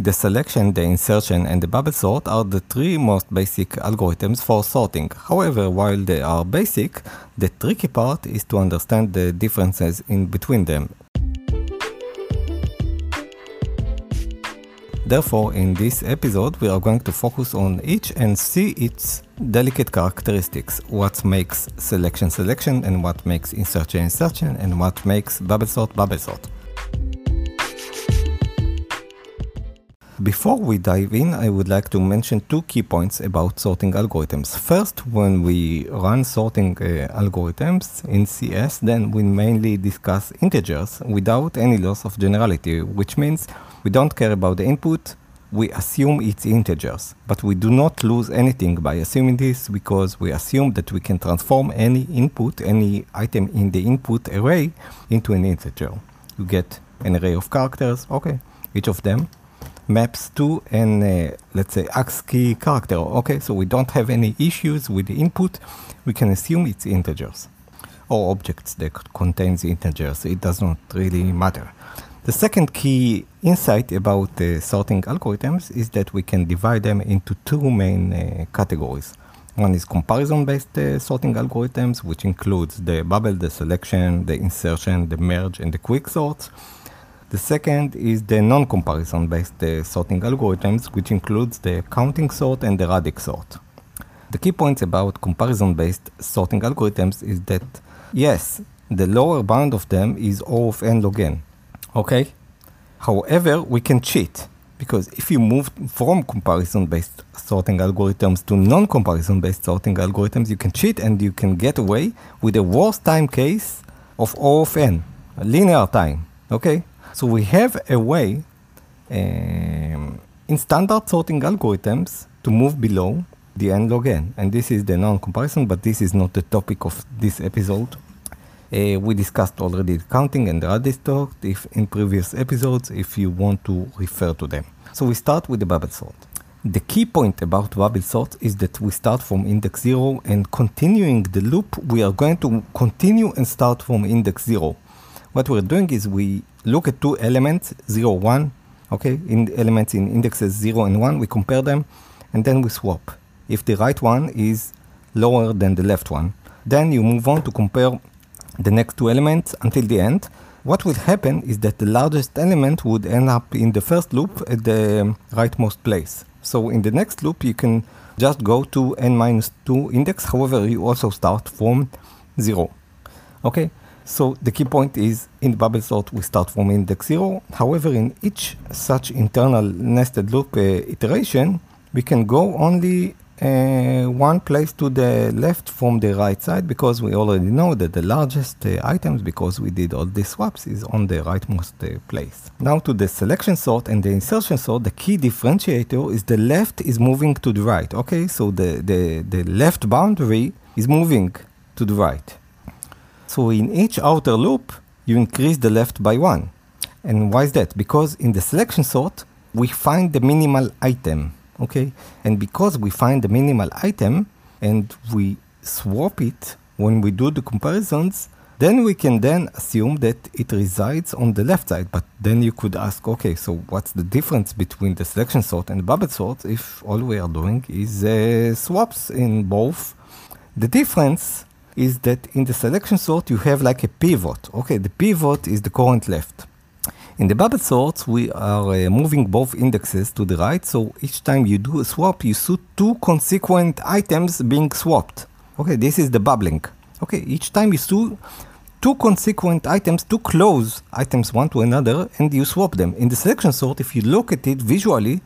The selection, the insertion, and the bubble sort are the three most basic algorithms for sorting. However, while they are basic, the tricky part is to understand the differences in between them. Therefore, in this episode, we are going to focus on each and see its delicate characteristics. What makes selection selection, and what makes insertion insertion, and what makes bubble sort bubble sort. Before we dive in, I would like to mention two key points about sorting algorithms. First, when we run sorting uh, algorithms in CS, then we mainly discuss integers without any loss of generality, which means we don't care about the input, we assume it's integers. But we do not lose anything by assuming this because we assume that we can transform any input, any item in the input array into an integer. You get an array of characters, okay, each of them maps to an, uh, let's say, ASCII character. Okay, so we don't have any issues with the input. We can assume it's integers or objects that contains integers. It does not really matter. The second key insight about uh, sorting algorithms is that we can divide them into two main uh, categories. One is comparison-based uh, sorting algorithms, which includes the bubble, the selection, the insertion, the merge, and the quick sorts. The second is the non-comparison based uh, sorting algorithms, which includes the counting sort and the radix sort. The key points about comparison-based sorting algorithms is that, yes, the lower bound of them is O of n log n, okay? However, we can cheat, because if you move from comparison-based sorting algorithms to non-comparison-based sorting algorithms, you can cheat and you can get away with the worst time case of O of n, linear time, okay? So we have a way um, in standard sorting algorithms to move below the n log n. And this is the non-comparison, but this is not the topic of this episode. Uh, we discussed already the counting and the radix sort if in previous episodes if you want to refer to them. So we start with the bubble sort. The key point about bubble sort is that we start from index 0 and continuing the loop we are going to continue and start from index 0. What we're doing is we look at two elements, 0, 1, okay, in elements in indexes 0 and 1, we compare them, and then we swap. If the right one is lower than the left one, then you move on to compare the next two elements until the end. What will happen is that the largest element would end up in the first loop at the rightmost place. So in the next loop, you can just go to n minus 2 index. However, you also start from 0. Okay, so the key point is in the bubble sort we start from index 0. However, in each such internal nested loop uh, iteration, we can go only uh, one place to the left from the right side because we already know that the largest uh, items, because we did all the swaps, is on the rightmost uh, place. Now to the selection sort and the insertion sort, the key differentiator is the left is moving to the right. Okay, so the, the, the left boundary is moving to the right. So in each outer loop, you increase the left by one. And why is that? Because in the selection sort, we find the minimal item, okay? And because we find the minimal item and we swap it when we do the comparisons, then we can then assume that it resides on the left side. But then you could ask, okay, so what's the difference between the selection sort and the bubble sort if all we are doing is uh, swaps in both? The difference is that in the selection sort you have like a pivot. Okay, the pivot is the current left. In the bubble sorts, we are uh, moving both indexes to the right, so each time you do a swap, you see two consequent items being swapped. Okay, this is the bubbling. Okay, each time you see two consequent items, two close items one to another, and you swap them. In the selection sort, if you look at it visually,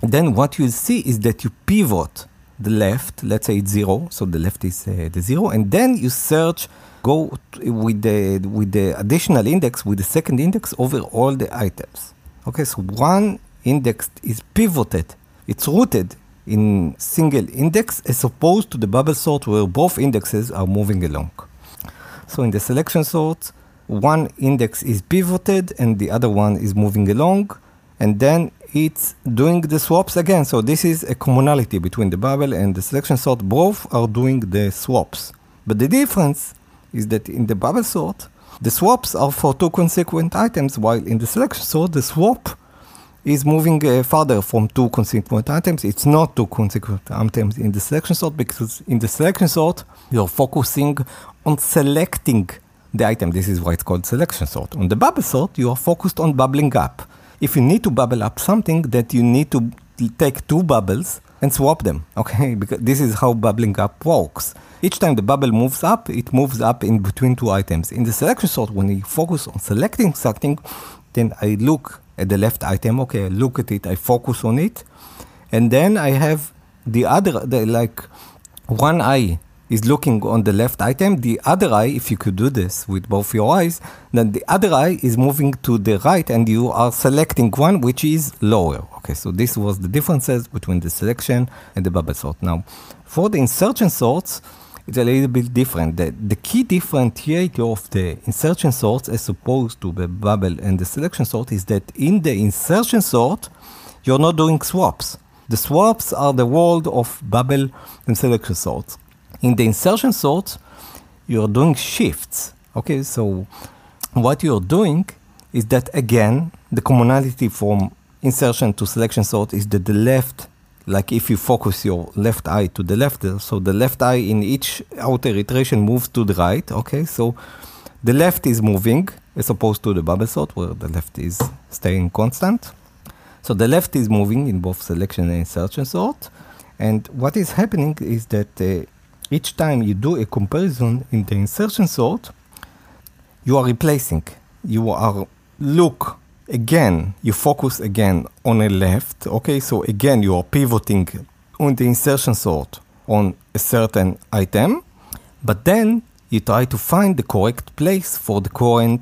then what you see is that you pivot the left, let's say it's zero, so the left is uh, the zero, and then you search, go with the with the additional index, with the second index over all the items. Okay, so one index is pivoted, it's rooted in single index as opposed to the bubble sort where both indexes are moving along. So in the selection sort, one index is pivoted and the other one is moving along, and then it's doing the swaps again. So this is a commonality between the bubble and the selection sort. Both are doing the swaps. But the difference is that in the bubble sort, the swaps are for two consequent items, while in the selection sort, the swap is moving uh, further from two consequent items. It's not two consequent items in the selection sort because in the selection sort, you're focusing on selecting the item. This is why it's called selection sort. On the bubble sort, you are focused on bubbling up. If you need to bubble up something, that you need to take two bubbles and swap them, okay? Because this is how bubbling up works. Each time the bubble moves up, it moves up in between two items. In the selection sort, when you focus on selecting something, then I look at the left item, okay, I look at it, I focus on it, and then I have the other, the, like one eye is looking on the left item, the other eye, if you could do this with both your eyes, then the other eye is moving to the right and you are selecting one which is lower. Okay, so this was the differences between the selection and the bubble sort. Now, for the insertion sorts, it's a little bit different. The, the key differentiator of the insertion sorts as opposed to the bubble and the selection sort is that in the insertion sort, you're not doing swaps. The swaps are the world of bubble and selection sorts. In the insertion sort, you're doing shifts. Okay, so what you're doing is that again, the commonality from insertion to selection sort is that the left, like if you focus your left eye to the left, so the left eye in each outer iteration moves to the right. Okay, so the left is moving as opposed to the bubble sort where the left is staying constant. So the left is moving in both selection and insertion sort. And what is happening is that uh, each time you do a comparison in the insertion sort, you are replacing. You are look again, you focus again on a left. Okay, so again you are pivoting on the insertion sort on a certain item, but then you try to find the correct place for the current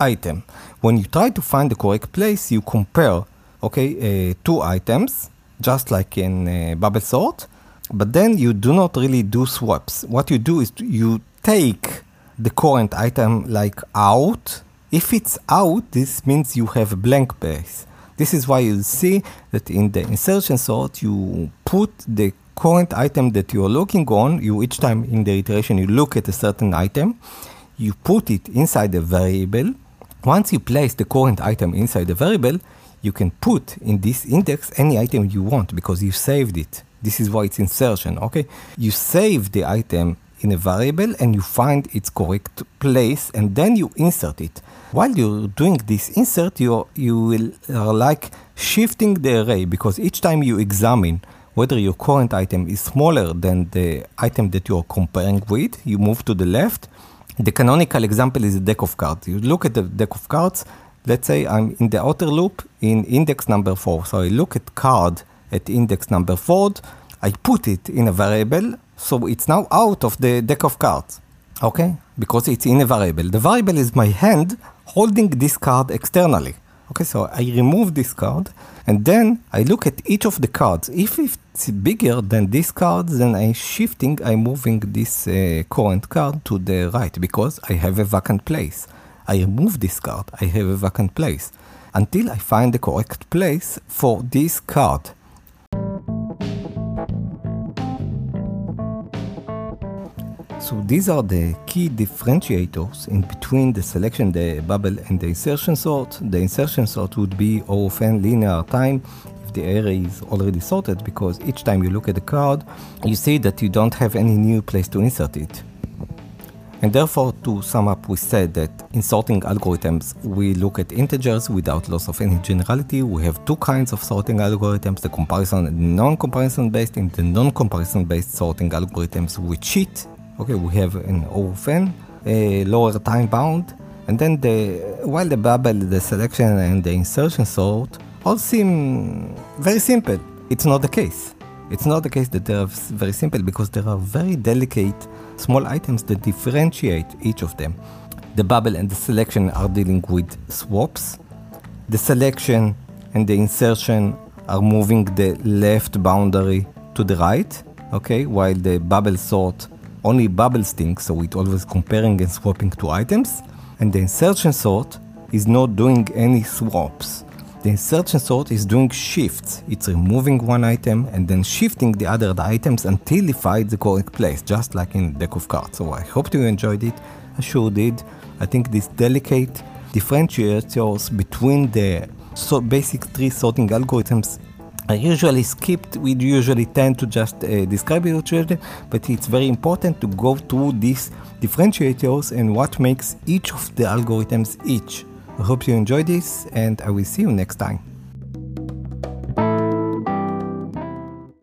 item. When you try to find the correct place, you compare okay uh, two items, just like in uh, bubble sort, but then you do not really do swaps. What you do is you take the current item like out. If it's out, this means you have a blank base. This is why you'll see that in the insertion sort, you put the current item that you're looking on, you each time in the iteration you look at a certain item, you put it inside a variable. Once you place the current item inside the variable, you can put in this index any item you want because you saved it. This is why it's insertion, okay? You save the item in a variable and you find its correct place and then you insert it. While you're doing this insert, you you will are like shifting the array because each time you examine whether your current item is smaller than the item that you are comparing with, you move to the left. The canonical example is a deck of cards. You look at the deck of cards. Let's say I'm in the outer loop in index number four. So I look at card at index number 4, I put it in a variable, so it's now out of the deck of cards, okay? Because it's in a variable. The variable is my hand holding this card externally. Okay, so I remove this card and then I look at each of the cards. If it's bigger than this card, then I'm shifting, I'm moving this uh, current card to the right because I have a vacant place. I remove this card, I have a vacant place until I find the correct place for this card. So these are the key differentiators in between the selection, the bubble, and the insertion sort. The insertion sort would be often linear time if the array is already sorted because each time you look at the card, you see that you don't have any new place to insert it. And therefore, to sum up, we said that in sorting algorithms, we look at integers without loss of any generality. We have two kinds of sorting algorithms, the comparison and non-comparison based. In the non-comparison based sorting algorithms, we cheat Okay, we have an OFN, a lower time bound, and then the while the bubble, the selection and the insertion sort all seem very simple. It's not the case. It's not the case that they are very simple because there are very delicate small items that differentiate each of them. The bubble and the selection are dealing with swaps. The selection and the insertion are moving the left boundary to the right, okay, while the bubble sort only bubble stink, so it always comparing and swapping two items. And the insertion sort is not doing any swaps. The insertion sort is doing shifts. It's removing one item and then shifting the other items until it finds the correct place, just like in the deck of cards. So I hope you enjoyed it. I sure did. I think this delicate differentiators between the so basic tree sorting algorithms are usually skipped. We usually tend to just uh, describe each other, but it's very important to go through these differentiators and what makes each of the algorithms each. Hope you enjoyed this and I will see you next time.